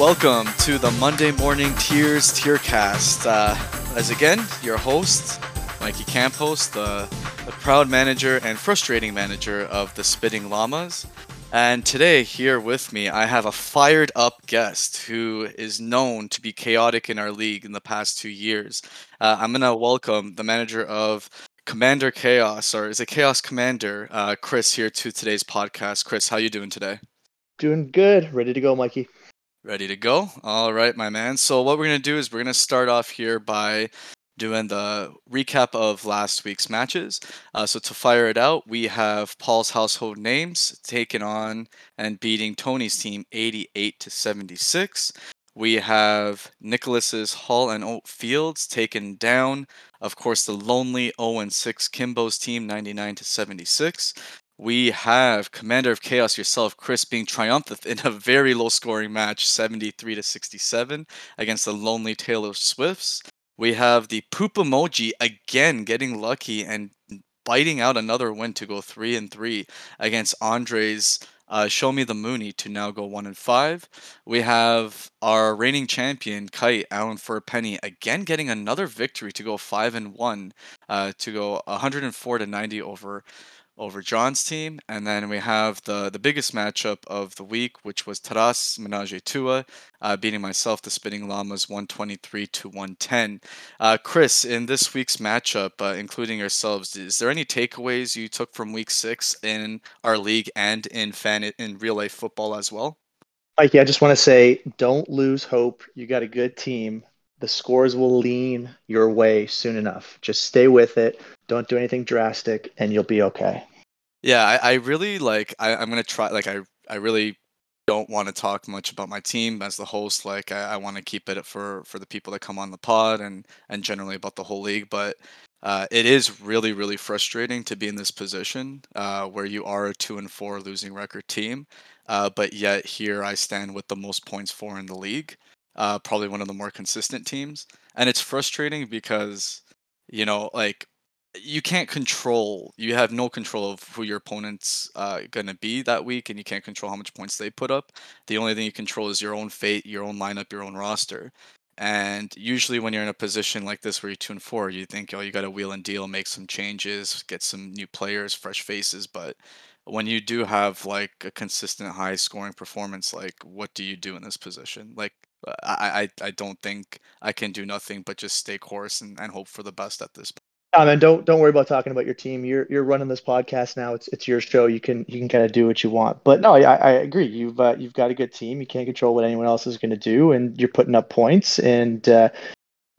welcome to the Monday Morning Tears Tearcast. Uh, as again, your host, Mikey Campos, the, the proud manager and frustrating manager of the Spitting Llamas. And today, here with me, I have a fired up guest who is known to be chaotic in our league in the past two years. Uh, I'm going to welcome the manager of Commander Chaos, or is it Chaos Commander, uh, Chris, here to today's podcast. Chris, how you doing today? Doing good. Ready to go, Mikey. Ready to go? All right, my man. So, what we're going to do is we're going to start off here by doing the recap of last week's matches. Uh, so, to fire it out, we have Paul's household names taking on and beating Tony's team 88 to 76. We have Nicholas's Hall and Oat Fields taken down. Of course, the lonely 0 6 Kimbo's team 99 to 76 we have Commander of Chaos yourself, Chris, being triumphant in a very low scoring match, 73 to 67, against the lonely Taylor Swifts. We have the poop emoji again getting lucky and biting out another win to go three and three against Andre's uh, Show Me the Mooney to now go one and five. We have our reigning champion Kite Alan for a penny again getting another victory to go five and one uh, to go 104 to 90 over over John's team. And then we have the the biggest matchup of the week, which was Taras Menage Tua uh, beating myself, the Spinning Llamas, 123 to 110. Uh, Chris, in this week's matchup, uh, including yourselves, is there any takeaways you took from week six in our league and in fan in real life football as well? Mikey, I just want to say, don't lose hope. You got a good team. The scores will lean your way soon enough. Just stay with it. Don't do anything drastic, and you'll be okay. Yeah, I, I really like. I, I'm gonna try. Like, I I really don't want to talk much about my team as the host. Like, I, I want to keep it for for the people that come on the pod and and generally about the whole league. But uh, it is really really frustrating to be in this position uh, where you are a two and four losing record team, uh, but yet here I stand with the most points for in the league. Uh, probably one of the more consistent teams, and it's frustrating because you know like you can't control you have no control of who your opponent's uh, to be that week and you can't control how much points they put up the only thing you control is your own fate your own lineup your own roster and usually when you're in a position like this where you're two and four you think oh you got to wheel and deal make some changes get some new players fresh faces but when you do have like a consistent high scoring performance like what do you do in this position like I, I, I don't think I can do nothing but just stay course and, and hope for the best at this point. Um, and don't don't worry about talking about your team. You're you're running this podcast now. It's it's your show. You can you can kind of do what you want. But no, I, I agree. You've uh, you've got a good team. You can't control what anyone else is going to do, and you're putting up points. And uh,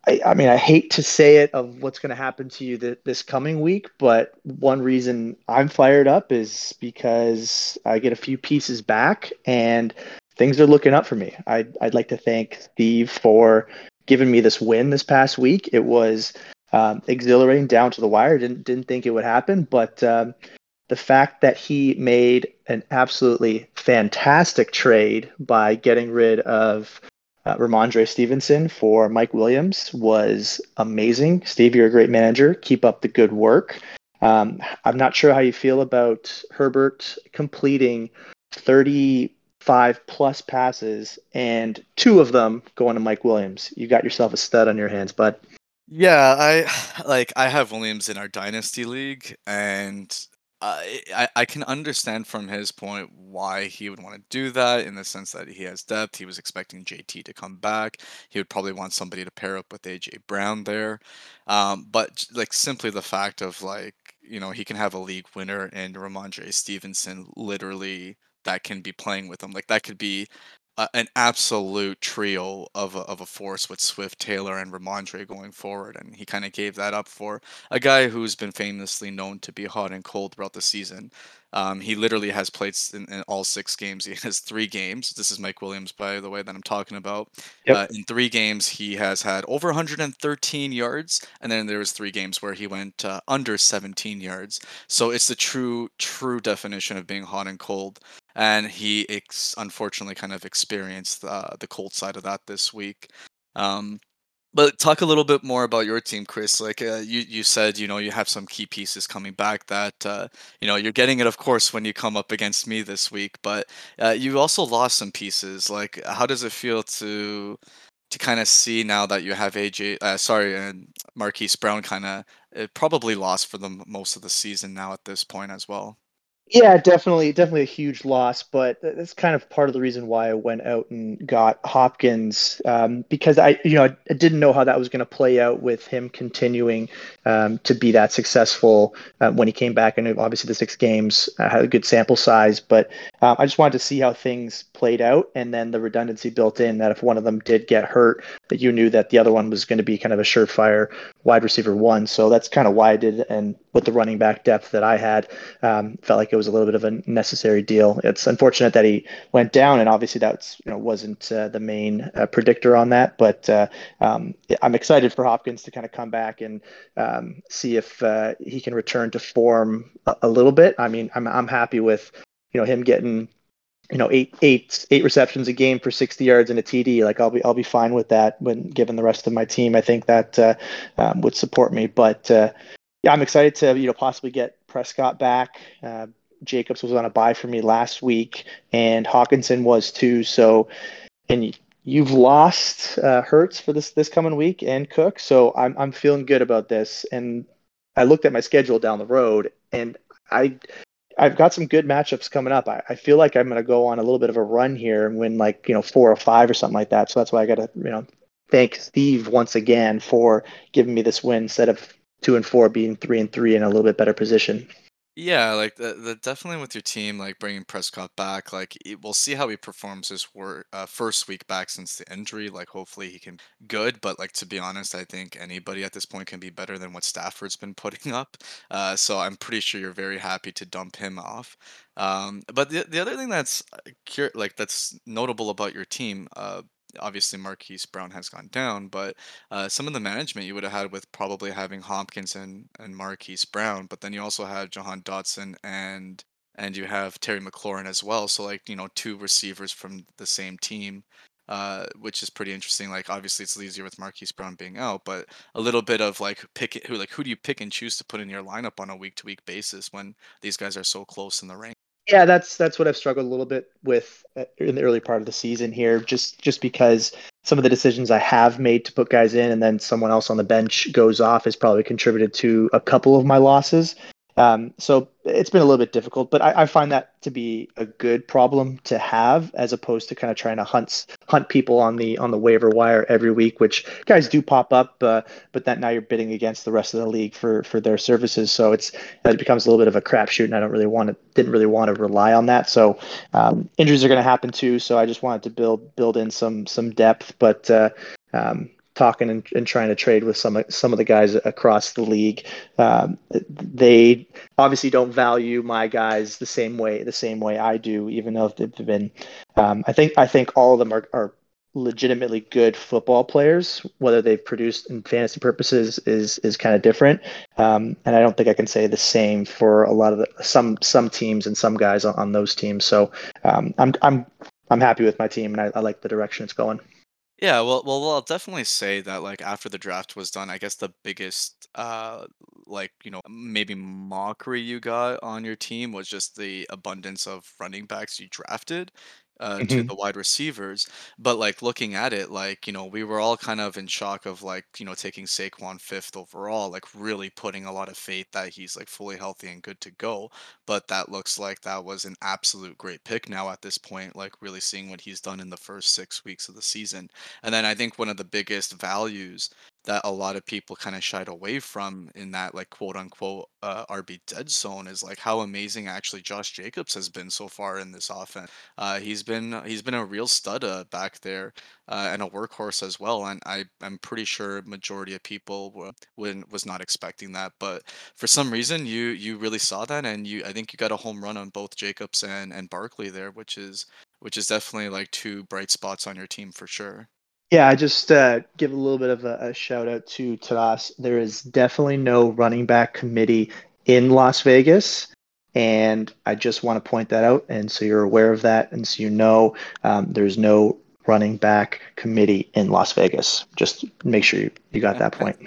I I mean I hate to say it of what's going to happen to you th- this coming week, but one reason I'm fired up is because I get a few pieces back and things are looking up for me. I'd I'd like to thank Steve for giving me this win this past week. It was um, exhilarating down to the wire. Didn't didn't think it would happen, but um, the fact that he made an absolutely fantastic trade by getting rid of uh, Rhamondre Stevenson for Mike Williams was amazing. Steve, you're a great manager. Keep up the good work. Um, I'm not sure how you feel about Herbert completing 35 plus passes and two of them going to Mike Williams. You got yourself a stud on your hands, bud. Yeah, I like I have Williams in our dynasty league, and I I, I can understand from his point why he would want to do that in the sense that he has depth. He was expecting JT to come back. He would probably want somebody to pair up with AJ Brown there. Um, but like simply the fact of like you know he can have a league winner and Rhamondre Stevenson literally that can be playing with him. Like that could be an absolute trio of a, of a force with Swift, Taylor, and Rhamondre going forward, and he kind of gave that up for a guy who's been famously known to be hot and cold throughout the season. Um, he literally has played in, in, all six games. He has three games. This is Mike Williams, by the way, that I'm talking about. Yep. Uh, in three games, he has had over 113 yards, and then there was three games where he went uh, under 17 yards. So it's the true, true definition of being hot and cold and he ex- unfortunately kind of experienced uh, the cold side of that this week. Um, But talk a little bit more about your team, Chris. Like uh, you, you said, you know, you have some key pieces coming back that, uh, you know, you're getting it, of course, when you come up against me this week. But uh, you also lost some pieces. Like, how does it feel to to kind of see now that you have AJ, uh, sorry, and Marquise Brown kind of probably lost for the most of the season now at this point as well? Yeah, definitely, definitely a huge loss, but that's kind of part of the reason why I went out and got Hopkins um, because I, you know, I didn't know how that was going to play out with him continuing um, to be that successful uh, when he came back. And obviously, the six games uh, had a good sample size, but um, I just wanted to see how things played out, and then the redundancy built in that if one of them did get hurt, that you knew that the other one was going to be kind of a surefire wide receiver one. So that's kind of why I did, and with the running back depth that I had, um, felt like it was a little bit of a necessary deal. It's unfortunate that he went down, and obviously that's you know wasn't uh, the main uh, predictor on that. But uh, um, I'm excited for Hopkins to kind of come back and um, see if uh, he can return to form a, a, little bit. I mean, I'm I'm happy with you know him getting you know eight eight eight receptions a game for 60 yards and a TD. Like I'll be I'll be fine with that when given the rest of my team. I think that uh, um, would support me, but. Uh, yeah, I'm excited to you know possibly get Prescott back. Uh, Jacobs was on a bye for me last week, and Hockenson was too. So, and you've lost uh, Hurts for this this coming week and Cook, so I'm I'm feeling good about this. And I looked at my schedule down the road, and I I've got some good matchups coming up. I, I feel like I'm going to go on a little bit of a run here and win like you know four or five or something like that. So that's why I got to you know thank Steve once again for giving me this win instead of two and four being three and three in a little bit better position. Yeah, like the, the definitely with your team, like bringing Prescott back, like it, we'll see how he performs his work uh, first week back since the injury. Like hopefully he can good, but like to be honest, I think anybody at this point can be better than what Stafford's been putting up. Uh, so I'm pretty sure you're very happy to dump him off. Um, but the the other thing that's uh, cur- like that's notable about your team, uh, obviously Marquise Brown has gone down, but uh, some of the management you would have had with probably having Hopkins and, and Marquise Brown, but then you also have Jahan Dotson and and you have Terry McLaurin as well. So like you know two receivers from the same team. Uh, which is pretty interesting. Like obviously it's easier with Marquise Brown being out, but a little bit of like pick who like who do you pick and choose to put in your lineup on a week to week basis when these guys are so close in the rank. Yeah, that's that's what I've struggled a little bit with uh, in the early part of the season here, just just because some of the decisions I have made to put guys in, and then someone else on the bench goes off, has probably contributed to a couple of my losses. Um, so it's been a little bit difficult, but I, I, find that to be a good problem to have, as opposed to kind of trying to hunt hunt people on the on the waiver wire every week, which guys do pop up, uh, but that now you're bidding against the rest of the league for for their services. So it's it becomes a little bit of a crapshoot, and I don't really want to didn't really want to rely on that. So um, injuries are going to happen too. So I just wanted to build build in some some depth, but uh, um, talking and, and, trying to trade with some some of the guys across the league. Um, they obviously don't value my guys the same way the same way I do, even though they've been. Um, I think I think all of them are, are legitimately good football players. Whether they've produced in fantasy purposes is is kind of different, um, and I don't think I can say the same for a lot of the some some teams and some guys on, on those teams. So um, I'm I'm I'm happy with my team, and I, I like the direction it's going. Yeah, well, well, well, I'll definitely say that like after the draft was done, I guess the biggest uh like, you know, maybe mockery you got on your team was just the abundance of running backs you drafted uh to hmm the wide receivers. But like looking at it, like, you know, we were all kind of in shock of like, you know, taking Saquon fifth overall, like really putting a lot of faith that he's like fully healthy and good to go. But that looks like that was an absolute great pick now at this point, like really seeing what he's done in the first six weeks of the season. And then I think one of the biggest values that a lot of people kind of shied away from in that like quote unquote uh, RB dead zone is like how amazing actually Josh Jacobs has been so far in this offense. Uh, he's been he's been a real stud uh, back there uh, and a workhorse as well. And I I'm pretty sure majority of people were, when was not expecting that, but for some reason you you really saw that and you I think you got a home run on both Jacobs and and Barkley there, which is which is definitely like two bright spots on your team for sure. Yeah, I just uh, give a little bit of a, a shout out to Taras. There is definitely no running back committee in Las Vegas. And I just want to point that out. And so you're aware of that. And so you know um, there's no running back committee in Las Vegas. Just make sure you, you got that point.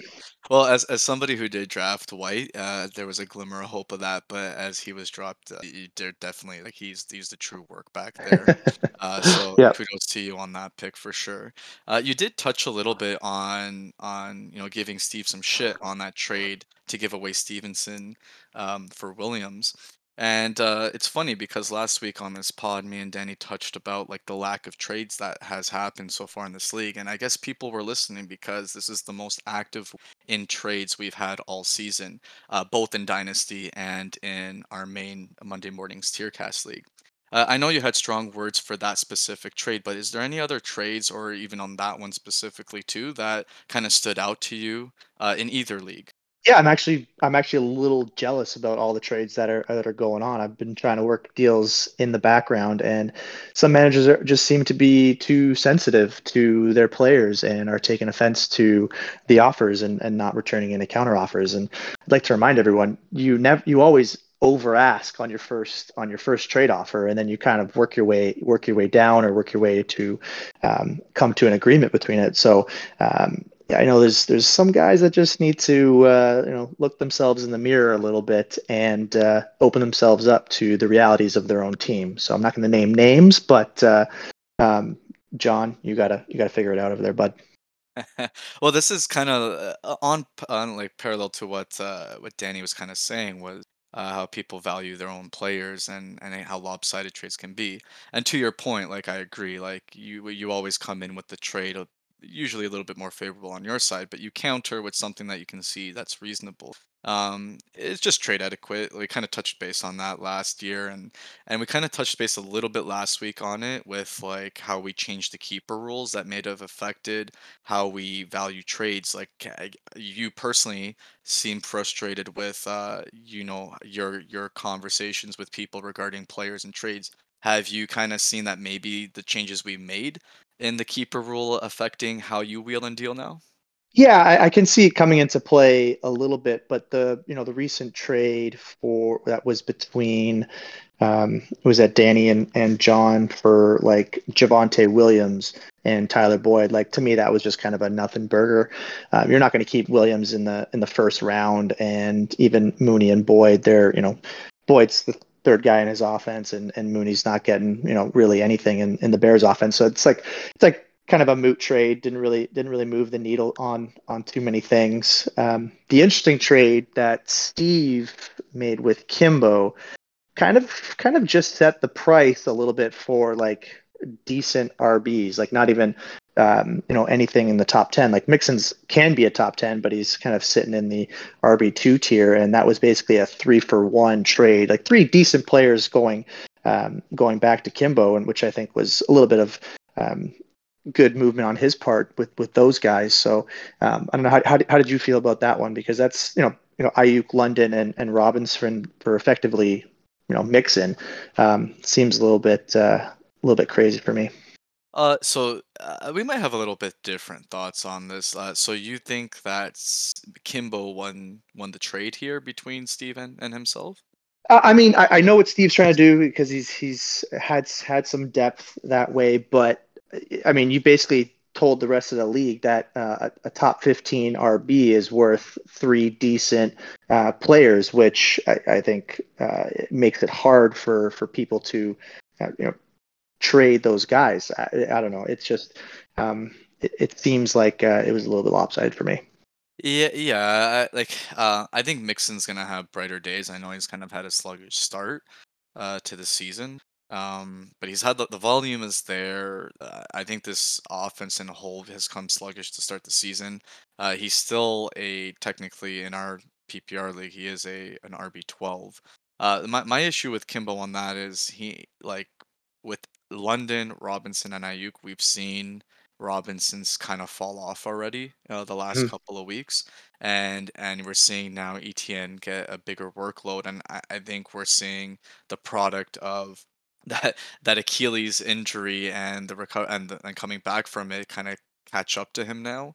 Well, as as somebody who did draft White, uh, there was a glimmer of hope of that, but as he was dropped, uh, y- they're definitely like he's he's the true work back there. Uh, so yeah. kudos to you on that pick for sure. Uh, you did touch a little bit on on you know giving Steve some shit on that trade to give away Stevenson um, for Williams. And uh, it's funny because last week on this pod, me and Danny touched about like the lack of trades that has happened so far in this league, and I guess people were listening because this is the most active in trades we've had all season, uh, both in Dynasty and in our main Monday mornings Tiercast league. Uh, I know you had strong words for that specific trade, but is there any other trades, or even on that one specifically too, that kind of stood out to you uh, in either league? Yeah, I'm actually I'm actually a little jealous about all the trades that are that are going on. I've been trying to work deals in the background, and some managers are, just seem to be too sensitive to their players and are taking offense to the offers and, and not returning any counter offers. And I'd like to remind everyone, you never you always over ask on your first on your first trade offer and then you kind of work your way work your way down or work your way to um, come to an agreement between it so um, I know there's there's some guys that just need to uh, you know look themselves in the mirror a little bit and uh, open themselves up to the realities of their own team. So I'm not going to name names, but uh, um, John, you gotta you gotta figure it out over there, bud. well, this is kind of uh, on on like parallel to what uh, what Danny was kind of saying was uh, how people value their own players and and how lopsided trades can be. And to your point, like I agree, like you you always come in with the trade of usually a little bit more favorable on your side, but you counter with something that you can see that's reasonable. Um, it's just trade etiquette. We kind of touched base on that last year, and and we kind of touched base a little bit last week on it with like how we changed the keeper rules that may have affected how we value trades. Like you personally seem frustrated with uh, you know your your conversations with people regarding players and trades. Have you kind of seen that maybe the changes we made in the keeper rule affecting how you wheel and deal now? Yeah, I, I can see it coming into play a little bit, but the you know the recent trade for that was between um, was that Danny and, and John for like Javonte Williams and Tyler Boyd. Like to me, that was just kind of a nothing burger. Um, you're not going to keep Williams in the in the first round, and even Mooney and Boyd. They're you know Boyd's the third guy in his offense, and and Mooney's not getting you know really anything in, in the Bears offense. So it's like it's like kind of a moot trade. Didn't really didn't really move the needle on on too many things. Um, the interesting trade that Steve made with Kimbo kind of kind of just set the price a little bit for like decent RBs, like not even um, you know anything in the top 10 like mixon's can be a top 10 but he's kind of sitting in the rb2 tier and that was basically a three for one trade. Like three decent players going um, going back to kimbo and which i think was a little bit of um, good movement on his part with with those guys. So um, i don't know how, how, how did you feel about that one? Because that's you know you know Aiyuk, London, and and Robinson for effectively you know Mixon um, seems a little bit uh, a little bit crazy for me. Uh, so uh, we might have a little bit different thoughts on this. Uh, so you think that Kimbo won won the trade here between Steve and, and himself? Uh, I mean, I, I know what Steve's trying to do because he's he's had had some depth that way, but I mean, you basically told the rest of the league that uh, a, a top 15 RB is worth three decent uh, players, which I, I think uh, makes it hard for for people to uh, you know trade those guys. I, I don't know. It's just um, it, it seems like uh, it was a little bit lopsided for me. Yeah, yeah. Like, uh, I think Mixon's gonna have brighter days. I know he's kind of had a sluggish start uh, to the season, um, but he's had the, the volume is there. Uh, I think this offense in whole has come sluggish to start the season. Uh, he's still a technically in our PPR league, he is a an RB twelve. Uh, my my issue with Kimbo on that is he like with London, Robinson, and Aiyuk, we've seen Robinson's kind of fall off already uh, the last Mhm. couple of weeks, and and we're seeing now ETN get a bigger workload, and I, I think we're seeing the product of that that Achilles injury and the reco- and, the, and coming back from it kind of catch up to him now.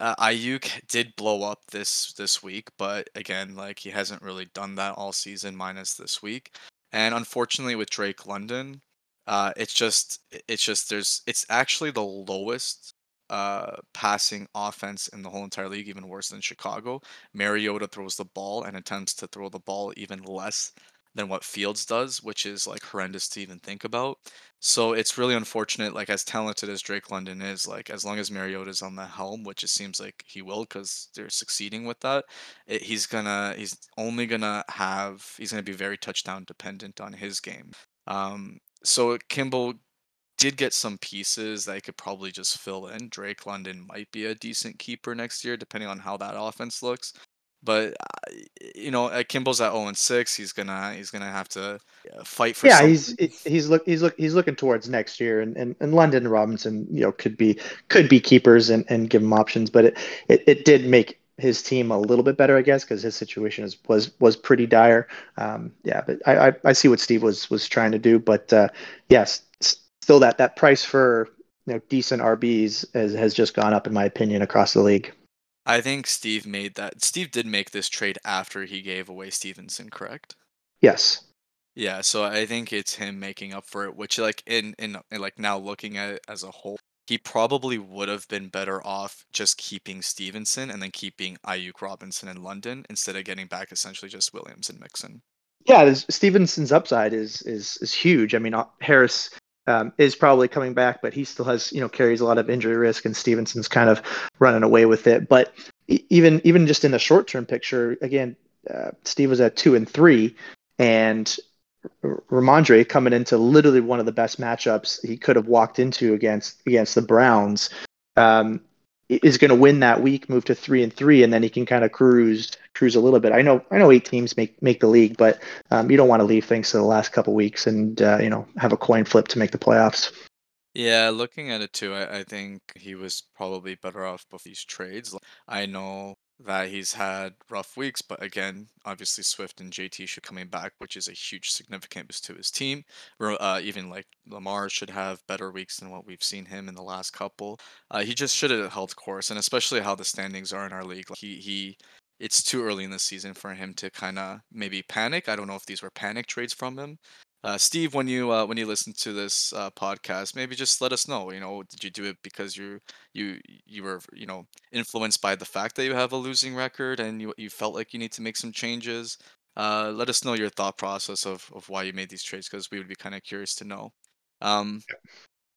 Uh, Aiyuk did blow up this this week, but again, like he hasn't really done that all season, minus this week. And unfortunately, with Drake London. Uh, it's just it's just there's it's actually the lowest uh passing offense in the whole entire league, even worse than Chicago. Mariota throws the ball and attempts to throw the ball even less than what Fields does, which is like horrendous to even think about. So it's really unfortunate, like as talented as Drake London is, like as long as Mariota's on the helm, which it seems like he will because they're succeeding with that, it, he's gonna he's only gonna have he's gonna be very touchdown dependent on his game. Um, so Kimbo did get some pieces that he could probably just fill in. Drake London might be a decent keeper next year, depending on how that offense looks. But uh, you know, at Kimbo's at 0 and 6. He's gonna he's gonna have to uh, fight for. Yeah, he's he's look he's look he's looking towards next year, and, and, and London and Robinson, you know, could be could be keepers and, and give him options, but it, it it did make his team a little bit better, I guess, because his situation is, was was pretty dire. Um, yeah, but I, I, I see what Steve was was trying to do, but uh, yes, still that that price for you know decent RBs has, has just gone up in my opinion across the league. I think Steve made that. Steve did make this trade after he gave away Stevenson, correct? Yes. Yeah, so I think it's him making up for it, which like in in, in like now looking at it as a whole, he probably would have been better off just keeping Stevenson and then keeping Aiyuk Robinson in London instead of getting back essentially just Williams and Mixon. Yeah, Stevenson's upside is is is huge. I mean, uh, Harris um, is probably coming back, but he still has you know carries a lot of injury risk, and Stevenson's kind of running away with it. But even even just in the short term picture, again, uh, Steve was at two and three, and Rhamondre coming into literally one of the best matchups he could have walked into against against the Browns. Um, is going to win that week, move to three and three, and then he can kind of cruise cruise a little bit. I know I know eight teams make make the league, but um, you don't want to leave things to the last couple weeks and uh, you know have a coin flip to make the playoffs. Yeah, looking at it too, I, I think he was probably better off before these trades. I know that he's had rough weeks, but again, obviously Swift and JT should coming back, which is a huge significant boost to his team. Uh, even like Lamar should have better weeks than what we've seen him in the last couple. Uh, he just should have held course, and especially how the standings are in our league. Like he he, it's too early in the season for him to kind of maybe panic. I don't know if these were panic trades from him, uh, Steve, when you uh, when you listen to this uh, podcast, maybe just let us know. You know, did you do it because you you you were you know influenced by the fact that you have a losing record and you you felt like you need to make some changes? Uh, let us know your thought process of of why you made these trades because we would be kind of curious to know. Um,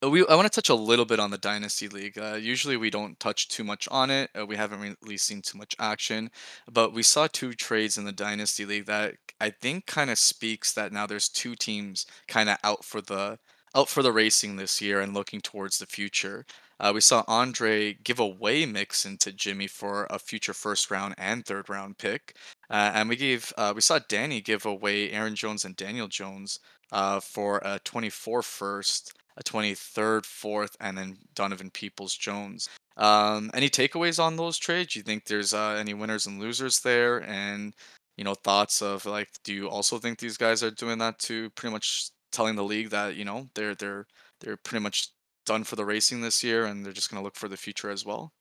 uh, we I want to touch a little bit on the Dynasty League. Uh, usually we don't touch too much on it. Uh, we haven't really seen too much action, but we saw two trades in the Dynasty League that I think kind of speaks that now there's two teams kind of out for the out for the racing this year and looking towards the future. Uh, we saw Andre give away Mixon to Jimmy for a future first round and third round pick, uh, and we gave uh, we saw Danny give away Aaron Jones and Daniel Jones uh, for a 24 first a 23rd, fourth, and then Donovan Peoples Jones. Um, any takeaways on those trades? You think there's uh, any winners and losers there? And you know, thoughts of like, do you also think these guys are doing that to pretty much telling the league that you know they're they're they're pretty much done for the racing this year and they're just going to look for the future as well?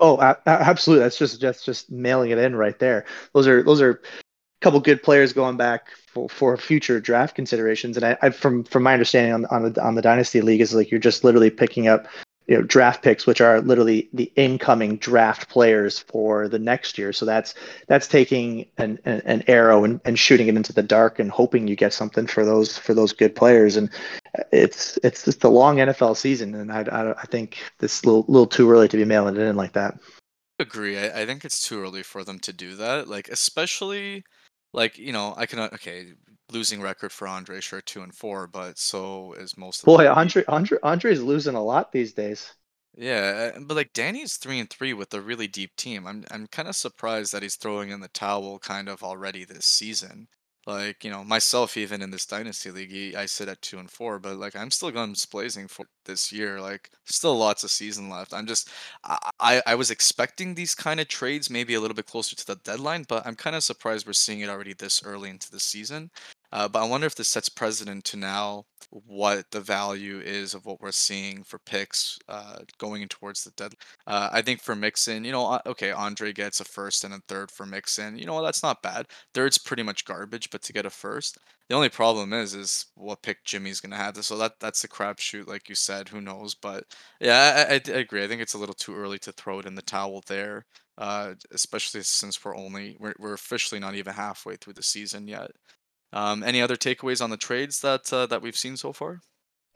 Oh, absolutely. That's just that's just mailing it in right there. Those are those are couple good players going back for, for future draft considerations. And I, I, from from my understanding on on the on the dynasty league is like you're just literally picking up you know draft picks which are literally the incoming draft players for the next year. So that's that's taking an an, an arrow and, and shooting it into the dark and hoping you get something for those for those good players. And it's it's just a long NFL season and I, I, I think this little little too early to be mailing it in like that. Agree. I, I think it's too early for them to do that. Like especially like, you know, I can uh, okay, losing record for Andre, sure, two and four, but so is most of Boy, Andre Andre Andre's losing a lot these days. Yeah, uh, but like Danny's three and three with a really deep team. I'm I'm kind of surprised that he's throwing in the towel kind of already this season. Like, you know, myself, even in this dynasty league, I sit at two and four, but like I'm still guns blazing for this year. Like, still lots of season left. I'm just, I, I, I was expecting these kind of trades maybe a little bit closer to the deadline, but I'm kind of surprised we're seeing it already this early into the season. Uh, but I wonder if this sets precedent to now what the value is of what we're seeing for picks uh, going towards the dead. Uh, I think for Mixon, you know, uh, okay, Andre gets a first and a third for Mixon. You know, that's not bad. Third's pretty much garbage, but to get a first, the only problem is is what pick Jimmy's gonna have. So that that's a crapshoot, like you said. Who knows? But yeah, I, I, I agree. I think it's a little too early to throw it in the towel there, uh, especially since we're only we're, we're officially not even halfway through the season yet. Um, any other takeaways on the trades that uh, that we've seen so far?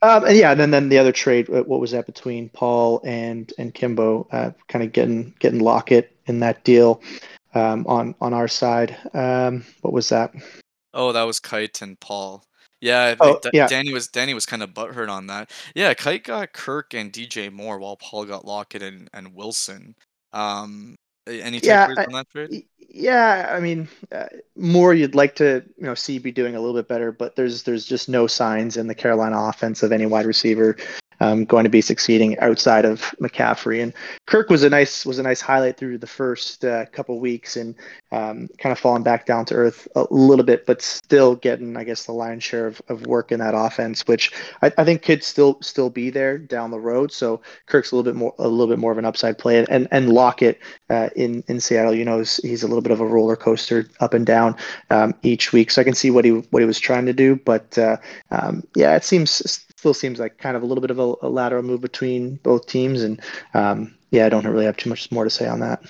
Um, and yeah, and then, then the other trade, uh, what was that between Paul and and Kimbo, uh, kind of getting getting Lockett in that deal um, on on our side. Um, what was that? Oh, that was Kite and Paul. Yeah, Oh that yeah, Danny was Danny was kind of butthurt on that. Yeah, Kite got Kirk and DJ Moore while Paul got Lockett and, and Wilson. Um, any yeah, I, on that trade? yeah. I mean, uh, Moore you'd like to you know see be doing a little bit better, but there's there's just no signs in the Carolina offense of any wide receiver um, going to be succeeding outside of McCaffrey. And Kirk was a nice was a nice highlight through the first uh, couple weeks and um, kind of falling back down to earth a little bit, but still getting I guess the lion's share of, of work in that offense, which I, I think could still still be there down the road. So Kirk's a little bit more a little bit more of an upside play, and and Lockett uh, in in Seattle, you know, he's, he's a little bit of a roller coaster up and down um, each week. So I can see what he what he was trying to do, but uh, um, yeah, it seems still seems like kind of a little bit of a, a lateral move between both teams, and um, yeah, I don't really have too much more to say on that.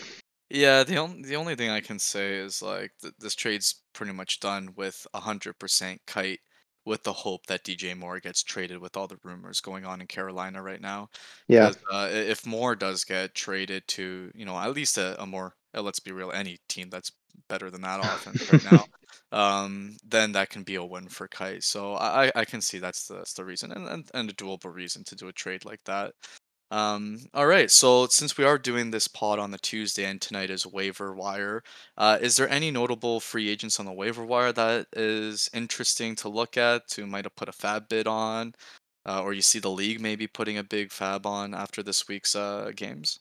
Yeah, the only the only thing I can say is like th- this trade's pretty much done with a hundred percent kite, with the hope that DJ Moore gets traded with all the rumors going on in Carolina right now. Yeah. Uh, if Moore does get traded to, you know, at least a, a more, uh, let's be real, any team that's better than that offense right now, um, then that can be a win for Kite. So I I can see that's the that's the reason and, and and a doable reason to do a trade like that. Um, all right. So since we are doing this pod on the Tuesday and tonight is waiver wire, uh, is there any notable free agents on the waiver wire that is interesting to look at? Who might have put a FAAB bid on, uh, or you see the league maybe putting a big FAAB on after this week's uh, games?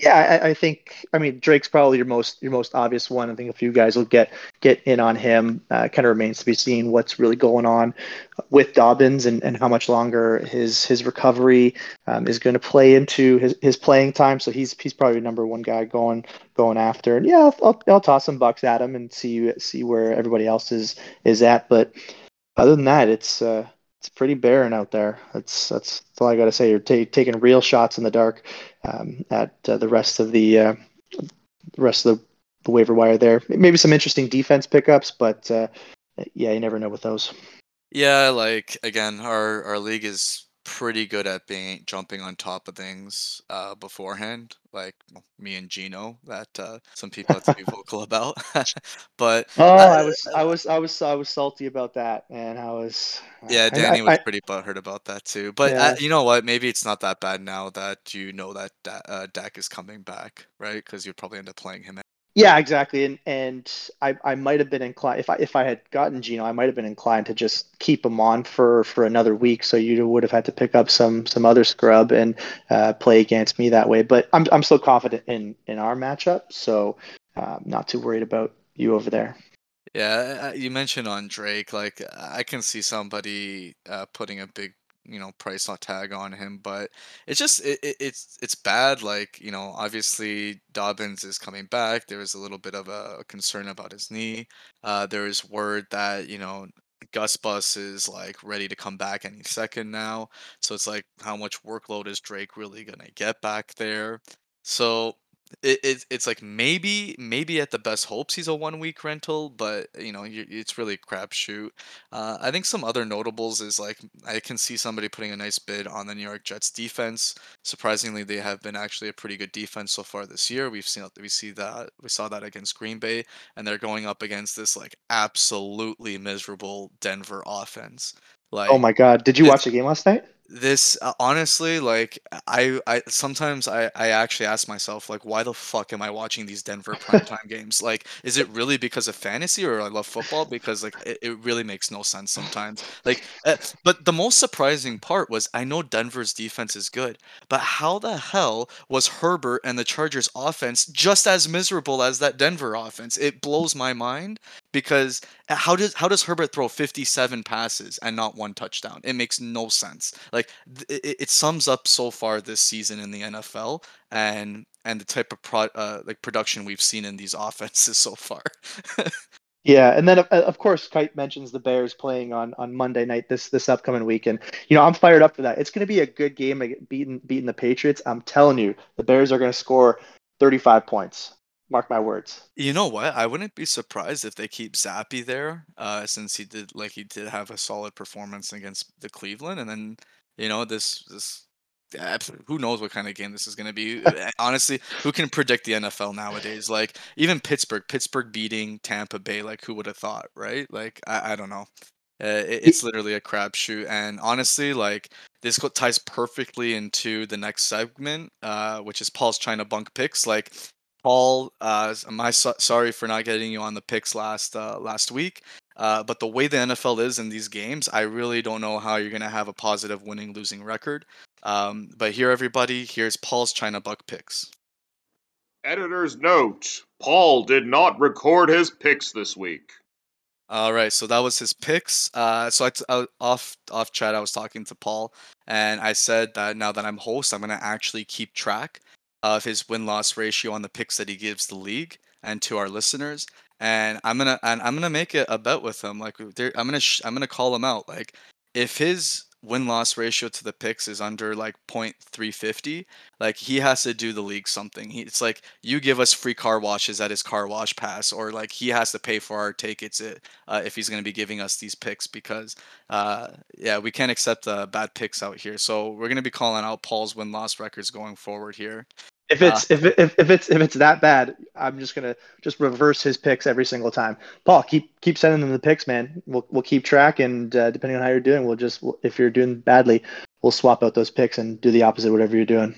Yeah, I, I think I mean Drake's probably your most your most obvious one. I think a few guys will get get in on him. Uh, kind of remains to be seen what's really going on with Dobbins and, and how much longer his his recovery um, is going to play into his, his playing time. So he's he's probably number one guy going going after. And yeah, I'll, I'll, I'll toss some bucks at him and see see where everybody else is is at. But other than that, it's uh, it's pretty barren out there. That's that's, that's all I got to say. You're ta taking real shots in the dark um, at uh, the rest of the uh, the rest of the, the waiver wire there. Maybe some interesting defense pickups, but uh, yeah, you never know with those. Yeah, like again, our our league is pretty good at being jumping on top of things uh, beforehand. Like well, me and Geno, that uh, some people have to be vocal about. but Oh, uh, I was, I was, I was, I was salty about that, and I was, Yeah, I, I, Danny was I pretty butthurt about that too. But uh, yeah, you know what? Maybe it's not that bad now that you know that Da- uh, Dak is coming back, right? Because you'd probably end up playing him. Yeah, exactly, and and I, I might have been inclined if I if I had gotten Geno, I might have been inclined to just keep him on for for another week, so you would have had to pick up some some other scrub and uh, play against me that way. But I'm I'm still confident in in our matchup, so uh, not too worried about you over there. Yeah, uh, you mentioned on Drake, like I can see somebody uh, putting a big, you know, price tag on him, but it's just it, it, it's it's bad. Like you know, obviously Dobbins is coming back. There is a little bit of a concern about his knee. Uh, there is word that you know Gus Bus is like ready to come back any second now. So it's like, how much workload is Drake really gonna get back there? So it, it it's like maybe maybe at the best hopes he's a one week rental, but you know it's really a crapshoot. Uh, I think some other notables is like I can see somebody putting a nice bid on the New York Jets defense. Surprisingly, they have been actually a pretty good defense so far this year. We've seen we see that we saw that against Green Bay, and they're going up against this like absolutely miserable Denver offense. Like, oh my God, did you watch the game last night? This uh, honestly, like I, I sometimes I, I actually ask myself like, why the fuck am I watching these Denver primetime games? Like, is it really because of fantasy or I love football? Because like it, it really makes no sense sometimes. Like, uh, but the most surprising part was I know Denver's defense is good, but how the hell was Herbert and the Chargers offense just as miserable as that Denver offense? It blows my mind because how does how does Herbert throw 57 passes and not one touchdown? It makes no sense. Like it, it sums up so far this season in the NFL and and the type of pro, uh, like production we've seen in these offenses so far. Yeah, and then of course Kite mentions the Bears playing on on Monday night this this upcoming week, and you know I'm fired up for that. It's going to be a good game, beating beating the Patriots. I'm telling you, the Bears are going to score 35 points. Mark my words. You know what? I wouldn't be surprised if they keep Zappe there, uh, since he did like he did have a solid performance against the Cleveland, and then you know this this who knows what kind of game this is going to be. Honestly, who can predict the NFL nowadays? Like even Pittsburgh, Pittsburgh beating Tampa Bay, like who would have thought, right? Like I, I don't know. Uh, it, it's literally a crapshoot, and honestly, like this ties perfectly into the next segment, uh, which is Paul's China bunk picks. Like Paul, uh, I so- sorry for not getting you on the picks last uh, last week? Uh, but the way the NFL is in these games, I really don't know how you're going to have a positive winning losing record. Um, but here, everybody, here's Paul's China Buck picks. Editor's note Paul did not record his picks this week. All right, so that was his picks. Uh, so I t- I, off off chat, I was talking to Paul, and I said that now that I'm host, I'm gonna actually keep track of his win loss ratio on the picks that he gives the league and to our listeners. And I'm gonna and I'm gonna make it a bet with him. Like I'm gonna sh- I'm gonna call him out. Like if his win loss ratio to the picks is under like 0.350 like he has to do the league something he, it's like you give us free car washes at his car wash pass or like he has to pay for our tickets uh, if he's going to be giving us these picks because uh, yeah we can't accept uh, bad picks out here so we're going to be calling out paul's win loss records going forward here if it's uh, if, if if it's if it's that bad, I'm just gonna just reverse his picks every single time. Paul, keep keep sending them the picks, man. We'll we'll keep track, and uh, depending on how you're doing, we'll just if you're doing badly, we'll swap out those picks and do the opposite, whatever you're doing.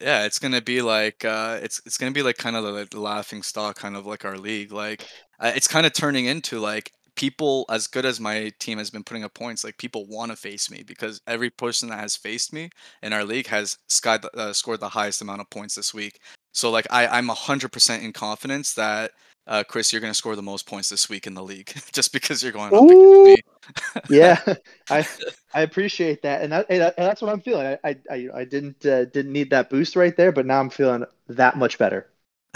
Yeah, it's gonna be like uh, it's it's gonna be like kind of like the laughing stock, kind of like our league. Like uh, it's kind of turning into like people as good as my team has been putting up points like people want to face me because every person that has faced me in our league has sky, uh, scored the highest amount of points this week. So like I, i'm 100% in confidence that uh, chris you're going to score the most points this week in the league just because you're going up Ooh, against me. Yeah. I i appreciate that and, that, and that's what i'm feeling. I i, I didn't uh, didn't need that boost right there but now i'm feeling that much better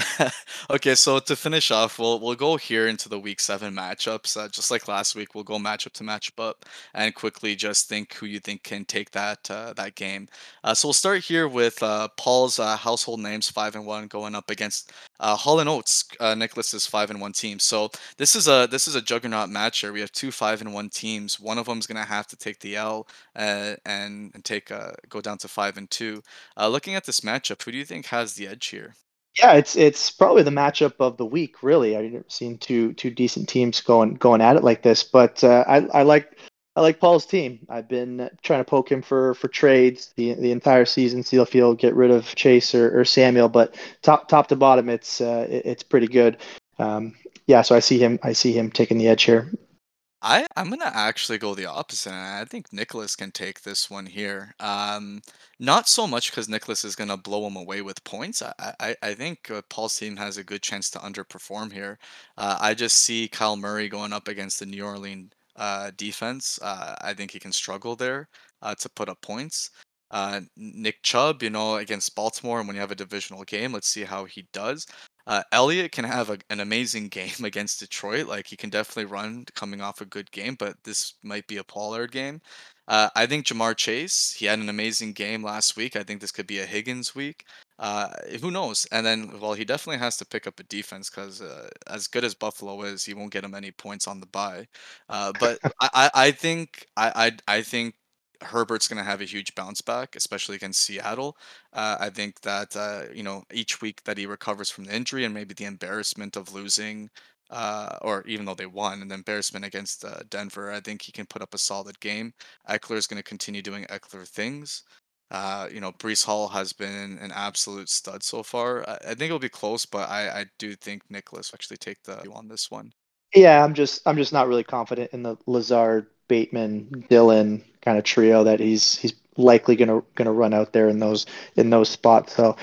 okay, so to finish off, we'll we'll go here into the week seven matchups. Uh, just like last week, we'll go matchup to matchup up and quickly just think who you think can take that uh, that game. Uh, so we'll start here with uh, Paul's uh, household names five and one going up against uh, Hall and Oates, Nicholas's five and one team. So this is a this is a juggernaut match here. We have two five and one teams. One of them is gonna have to take the L and and take go down to five and two. looking at this matchup, who do you think has the edge here? Yeah, it's it's probably the matchup of the week. Really, I've never seen two two decent teams going going at it like this. But uh, I I like I like Paul's team. I've been trying to poke him for for trades the the entire season. See if he'll get rid of Chase or, or Samuel. But top top to bottom, it's uh, it, it's pretty good. Um, yeah, so I see him I see him taking the edge here. I I'm gonna actually go the opposite. I think Nicholas can take this one here. Um, not so much because Nicholas is gonna blow him away with points. I I, I think uh, Paul's team has a good chance to underperform here. Uh, I just see Kyler Murray going up against the New Orleans uh, defense. Uh, I think he can struggle there uh, to put up points. Uh, Nick Chubb, you know, against Baltimore, and when you have a divisional game, let's see how he does. Uh, Elliott can have a, an amazing game against Detroit. Like he can definitely run coming off a good game, but this might be a Pollard game. Uh, I think Ja'Marr Chase, he had an amazing game last week. I think this could be a Higgins week. Uh, who knows? And then, well, he definitely has to pick up a defense because uh, as good as Buffalo is, he won't get him any points on the bye. Uh, but I, I, I think I, I, I think Herbert's going to have a huge bounce back, especially against Seattle. Uh, I think that uh, you know each week that he recovers from the injury and maybe the embarrassment of losing, uh, or even though they won, and the embarrassment against uh, Denver, I think he can put up a solid game. Ekeler is going to continue doing Ekeler things. Uh, you know, Breece Hall has been an absolute stud so far. I, I think it'll be close, but I, I do think Nicholas actually take the on this one. Yeah, I'm just I'm just not really confident in the Lazard Bateman, Dylan kind of trio that he's he's likely gonna gonna run out there in those in those spots. So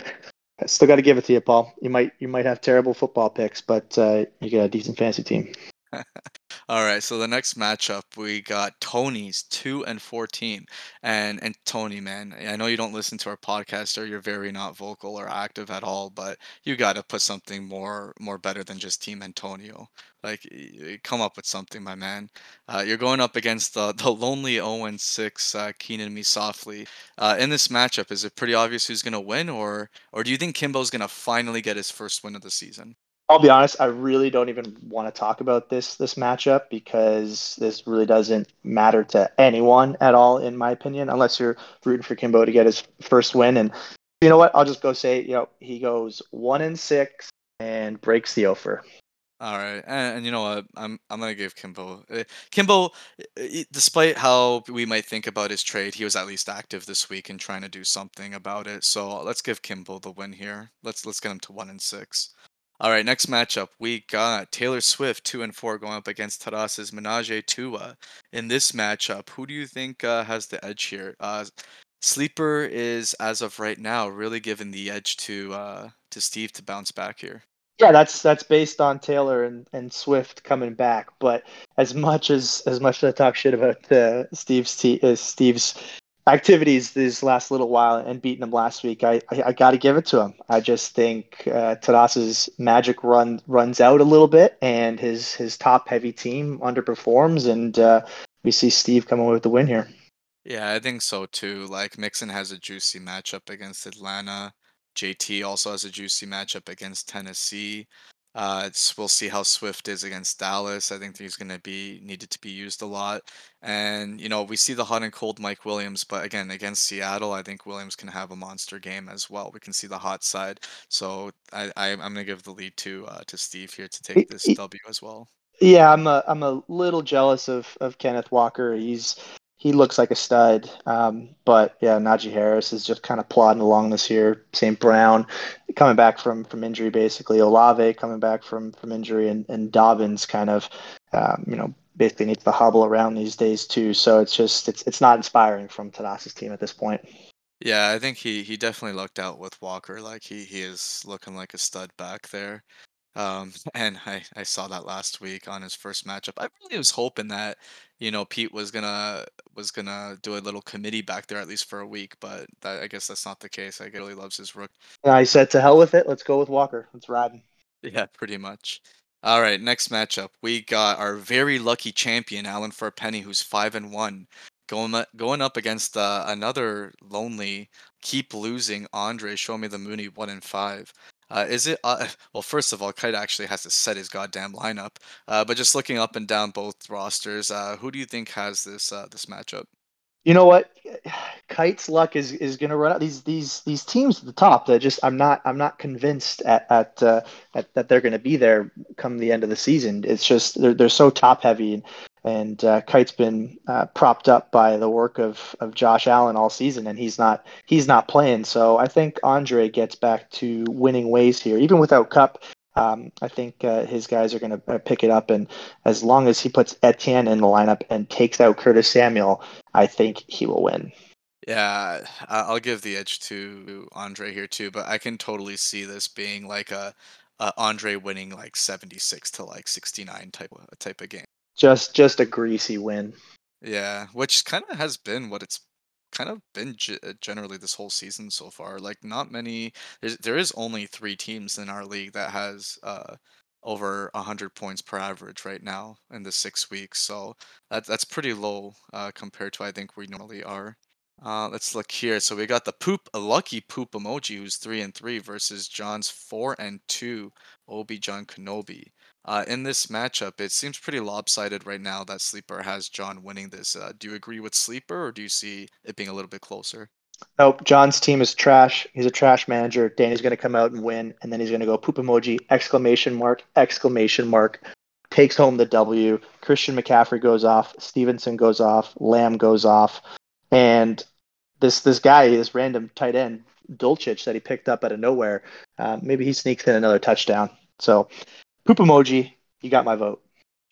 I still got to give it to you, Paul. You might you might have terrible football picks, but uh, you got a decent fantasy team. All right, so the next matchup we got Tony's two and fourteen, and and Tony, man, I know you don't listen to our podcast or you're very not vocal or active at all, but you got to put something more more better than just Team Antonio. Like, come up with something, my man. Uh, you're going up against the the lonely 0 and 6 uh, Keenan Me Softly. Uh, in this matchup, is it pretty obvious who's gonna win, or or do you think Kimbo's gonna finally get his first win of the season? I'll be honest, I really don't even want to talk about this this matchup because this really doesn't matter to anyone at all, in my opinion, unless you're rooting for Kimbo to get his first win. And you know what? I'll just go say, you know, he goes one and six and breaks the offer. All right, and, and you know what? I'm I'm gonna give Kimbo. Uh, Kimbo, uh, despite how we might think about his trade, he was at least active this week and trying to do something about it. So let's give Kimbo the win here. Let's let's get him to one and six. All right, next matchup we got Taylor Swift two and four going up against Taras's Menage Tua. In this matchup, who do you think uh, has the edge here? Uh, Sleeper is as of right now really giving the edge to uh, to Steve to bounce back here. Yeah, that's that's based on Taylor and, and Swift coming back. But as much as as much as I talk shit about uh, Steve's t- uh, Steve's activities this last little while and beating him last week, I I, I got to give it to him. I just think uh, magic run runs out a little bit, and his his top heavy team underperforms, and uh, we see Steve come away with the win here. Yeah, I think so too. Like Mixon has a juicy matchup against Atlanta. JT also has a juicy matchup against Tennessee. Uh, it's, we'll see how Swift is against Dallas. I think he's going to be needed to be used a lot. And you know, we see the hot and cold Mike Williams, but again, against Seattle, I think Williams can have a monster game as well. We can see the hot side. So I, I I'm going to give the lead to uh, to Steve here to take this W as well. Yeah, I'm a I'm a little jealous of of Kenneth Walker. He's he looks like a stud. Um, but yeah, Najee Harris is just kind of plodding along this year. St. Brown coming back from from injury, basically. Olave coming back from from injury, and, and Dobbins kind of, um, you know, basically needs to hobble around these days too. So it's just it's it's not inspiring from Tadas's team at this point. Yeah, I think he he definitely lucked out with Walker. Like he he is looking like a stud back there. Um, and I, I saw that last week on his first matchup. I really was hoping that, you know, Pete was gonna was gonna do a little committee back there at least for a week, but that, I guess that's not the case. I really loves his rook. And I said to hell with it. Let's go with Walker. Let's ride. Yeah, pretty much. All right, next matchup. We got our very lucky champion, Alan for a penny, who's five and one, going u- going up against uh, another lonely, keep losing Andre. Show me the Mooney one and five. Uh, is it uh, well? First of all, Kite actually has to set his goddamn lineup. Uh, but just looking up and down both rosters, uh, who do you think has this uh, this matchup? You know what? Kite's luck is is going to run out. These these these teams at the top that just I'm not I'm not convinced at at, uh, at that they're going to be there come the end of the season. It's just they're they're so top heavy and uh, Kite's been uh, propped up by the work of of Josh Allen all season and he's not he's not playing. So I think Andre gets back to winning ways here, even without Kupp. Um, I think uh, his guys are going to pick it up, and as long as he puts Etienne in the lineup and takes out Curtis Samuel, I think he will win. Yeah, I'll give the edge to Andre here too, but I can totally see this being like a, a Andre winning like 76 to like 69 type of type of game. Just just a greasy win. Yeah, which kind of has been what it's kind of been ge- uh, generally this whole season so far. Like not many there's, there is only 3 teams in our league that has uh over 100 points per average right now in the 6 weeks. So that that's pretty low uh compared to I think we normally are. Uh, let's look here. So we got the poop, a lucky poop emoji who's three and three versus John's four and two, Obi John Kenobi. Uh, in this matchup, it seems pretty lopsided right now that Sleeper has John winning this. Uh, do you agree with Sleeper, or do you see it being a little bit closer? Nope, John's team is trash. He's a trash manager. Danny's going to come out and win, and then he's going to go poop emoji, exclamation mark, exclamation mark, takes home the W. Christian McCaffrey goes off, Stevenson goes off, Lamb goes off, and this this guy, this random tight end, Dulcich that he picked up out of nowhere, uh, maybe he sneaks in another touchdown. So, poop emoji, you got my vote.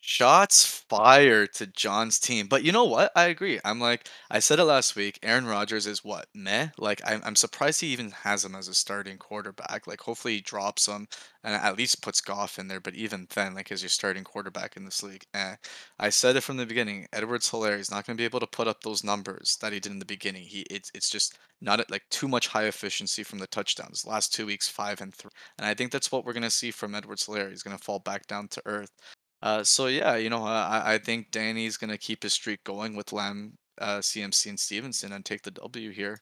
Shots fired to John's team. But you know what? I agree. I'm like, I said it last week. Aaron Rodgers is what? Meh? Like, I'm, I'm surprised he even has him as a starting quarterback. Like, hopefully he drops him and at least puts Goff in there. But even then, like, as your starting quarterback in this league, eh. I said it from the beginning. Edwards Helaire is not going to be able to put up those numbers that he did in the beginning. He It's, it's just not at, like too much high efficiency from the touchdowns. Last two weeks, five and three. And I think that's what we're going to see from Edwards Helaire. He's going to fall back down to earth. Uh, so yeah, you know, I, I think Danny's gonna keep his streak going with Lamb, uh, CMC, and Stevenson and take the W here.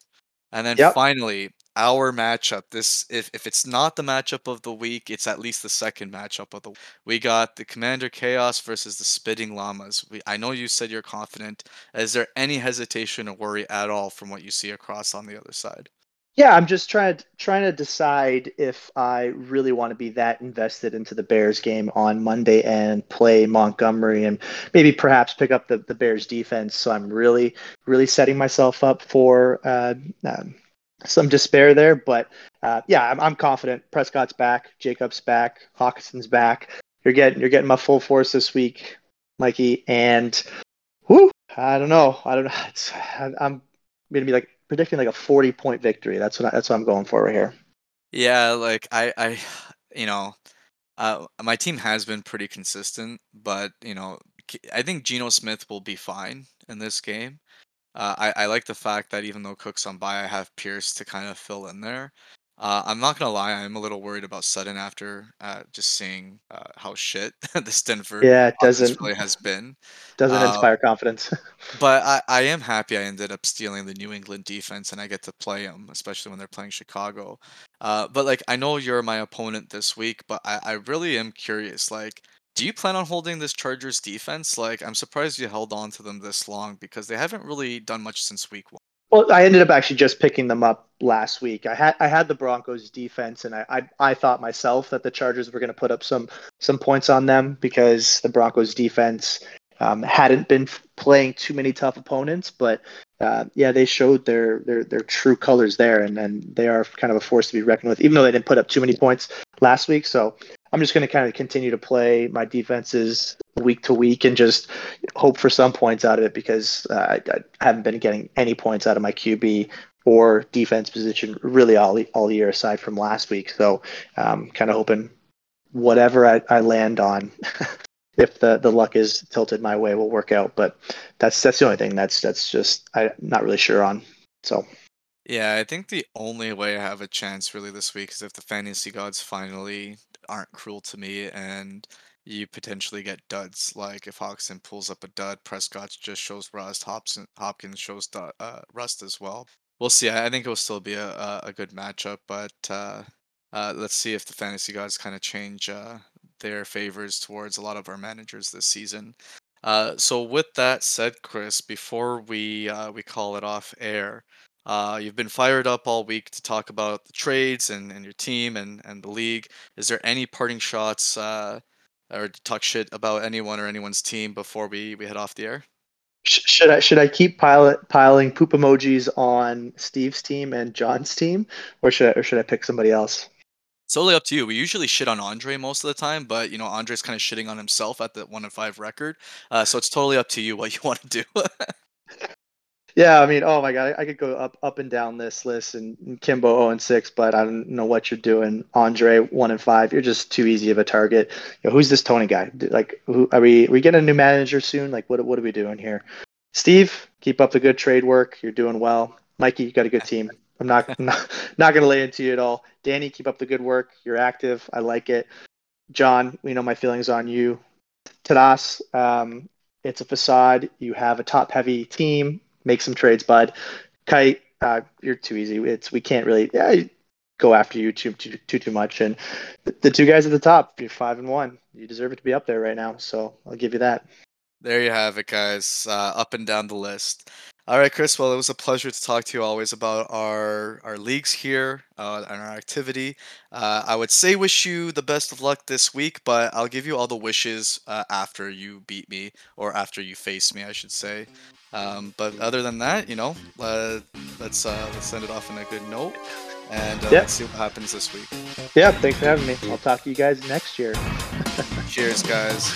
And then Yep. finally, our matchup. This, if, if it's not the matchup of the week, it's at least the second matchup of the. We got the Commander Chaos versus the Spitting Llamas. We, I know you said you're confident. Is there any hesitation or worry at all from what you see across on the other side? Yeah, I'm just trying to trying to decide if I really want to be that invested into the Bears game on Monday and play Montgomery and maybe perhaps pick up the, the Bears defense. So I'm really really setting myself up for uh, um, some despair there. But uh, yeah, I'm, I'm confident. Prescott's back, Jacobs back, Hockenson's back. You're getting you're getting my full force this week, Mikey. And whoo, I don't know. I don't know. It's, I'm gonna be like predicting like a 40 point victory. That's what I, that's what I'm going for right here. Yeah, like I, I, you know, uh, my team has been pretty consistent, but you know, I think Geno Smith will be fine in this game. Uh, I, I like the fact that even though Cook's on bye, I have Pierce to kind of fill in there. Uh, I'm not gonna lie, I'm a little worried about Sutton after uh, just seeing uh, how shit this Denver Yeah, it doesn't really has been. doesn't Uh, inspire confidence. but I, I am happy I ended up stealing the New England defense and I get to play them, especially when they're playing Chicago. Uh, but like I know you're my opponent this week, but I, I really am curious. Like, do you plan on holding this Chargers defense? Like, I'm surprised you held on to them this long because they haven't really done much since week one. Well, I ended up actually just picking them up last week. I had I had the Broncos defense, and I I, I thought myself that the Chargers were going to put up some some points on them because the Broncos defense um, hadn't been playing too many tough opponents. But uh, yeah, they showed their their their true colors there, and and they are kind of a force to be reckoned with, even though they didn't put up too many points last week. So I'm just going to kind of continue to play my defenses week to week and just hope for some points out of it because uh, I, I haven't been getting any points out of my QB or defense position really all all year aside from last week. So um, kind of hoping whatever I, I land on, if the, the luck is tilted my way, will work out. But that's that's the only thing that's that's just I'm not really sure on. So Yeah, I think the only way I have a chance really this week is if the fantasy gods finally aren't cruel to me and you potentially get duds. Like if Hockenson pulls up a dud, Prescott just shows rust, Hobson, Hopkins shows uh, rust as well. We'll see. I think it will still be a, a, a good matchup, but uh, uh, let's see if the fantasy gods kind of change uh, their favors towards a lot of our managers this season. Uh, so with that said, Chris, before we uh, we call it off air, uh, you've been fired up all week to talk about the trades and, and your team and, and the league. Is there any parting shots uh, or to talk shit about anyone or anyone's team before we, we head off the air? should I should I keep pilot piling poop emojis on Steve's team and John's team, or should I, or should I pick somebody else? It's totally up to you. We usually shit on Andre most of the time, but you know Andre's kind of shitting on himself at the one and five record. Uh, so it's totally up to you what you want to do. Yeah, I mean, oh my God, I, I could go up up and down this list and, and Kimbo 0 and 6, but I don't know what you're doing. Andre 1 and 5, you're just too easy of a target. You know, who's this Tony guy? Like, who are we? Are we getting a new manager soon? Like, what what are we doing here? Steve, keep up the good trade work. You're doing well. Mikey, you got a good team. I'm not not, not going to lay into you at all. Danny, keep up the good work. You're active. I like it. John, we know my feelings on you. Tadas, um, it's a facade. You have a top heavy team. Make some trades, bud. Kite, uh, you're too easy. It's we can't really yeah, go after you too too too, too much. And the, the two guys at the top, you're five and one. You deserve it to be up there right now. So I'll give you that. There you have it, guys. Uh, up and down the list. All right, Chris. Well, it was a pleasure to talk to you always about our our leagues here uh, and our activity. Uh, I would say wish you the best of luck this week, but I'll give you all the wishes uh, after you beat me or after you face me, I should say. Um, but other than that, you know, uh, let's uh, let's send it off on a good note, and uh, let's see what happens this week. Yeah, thanks for having me. I'll talk to you guys next year. Cheers, guys.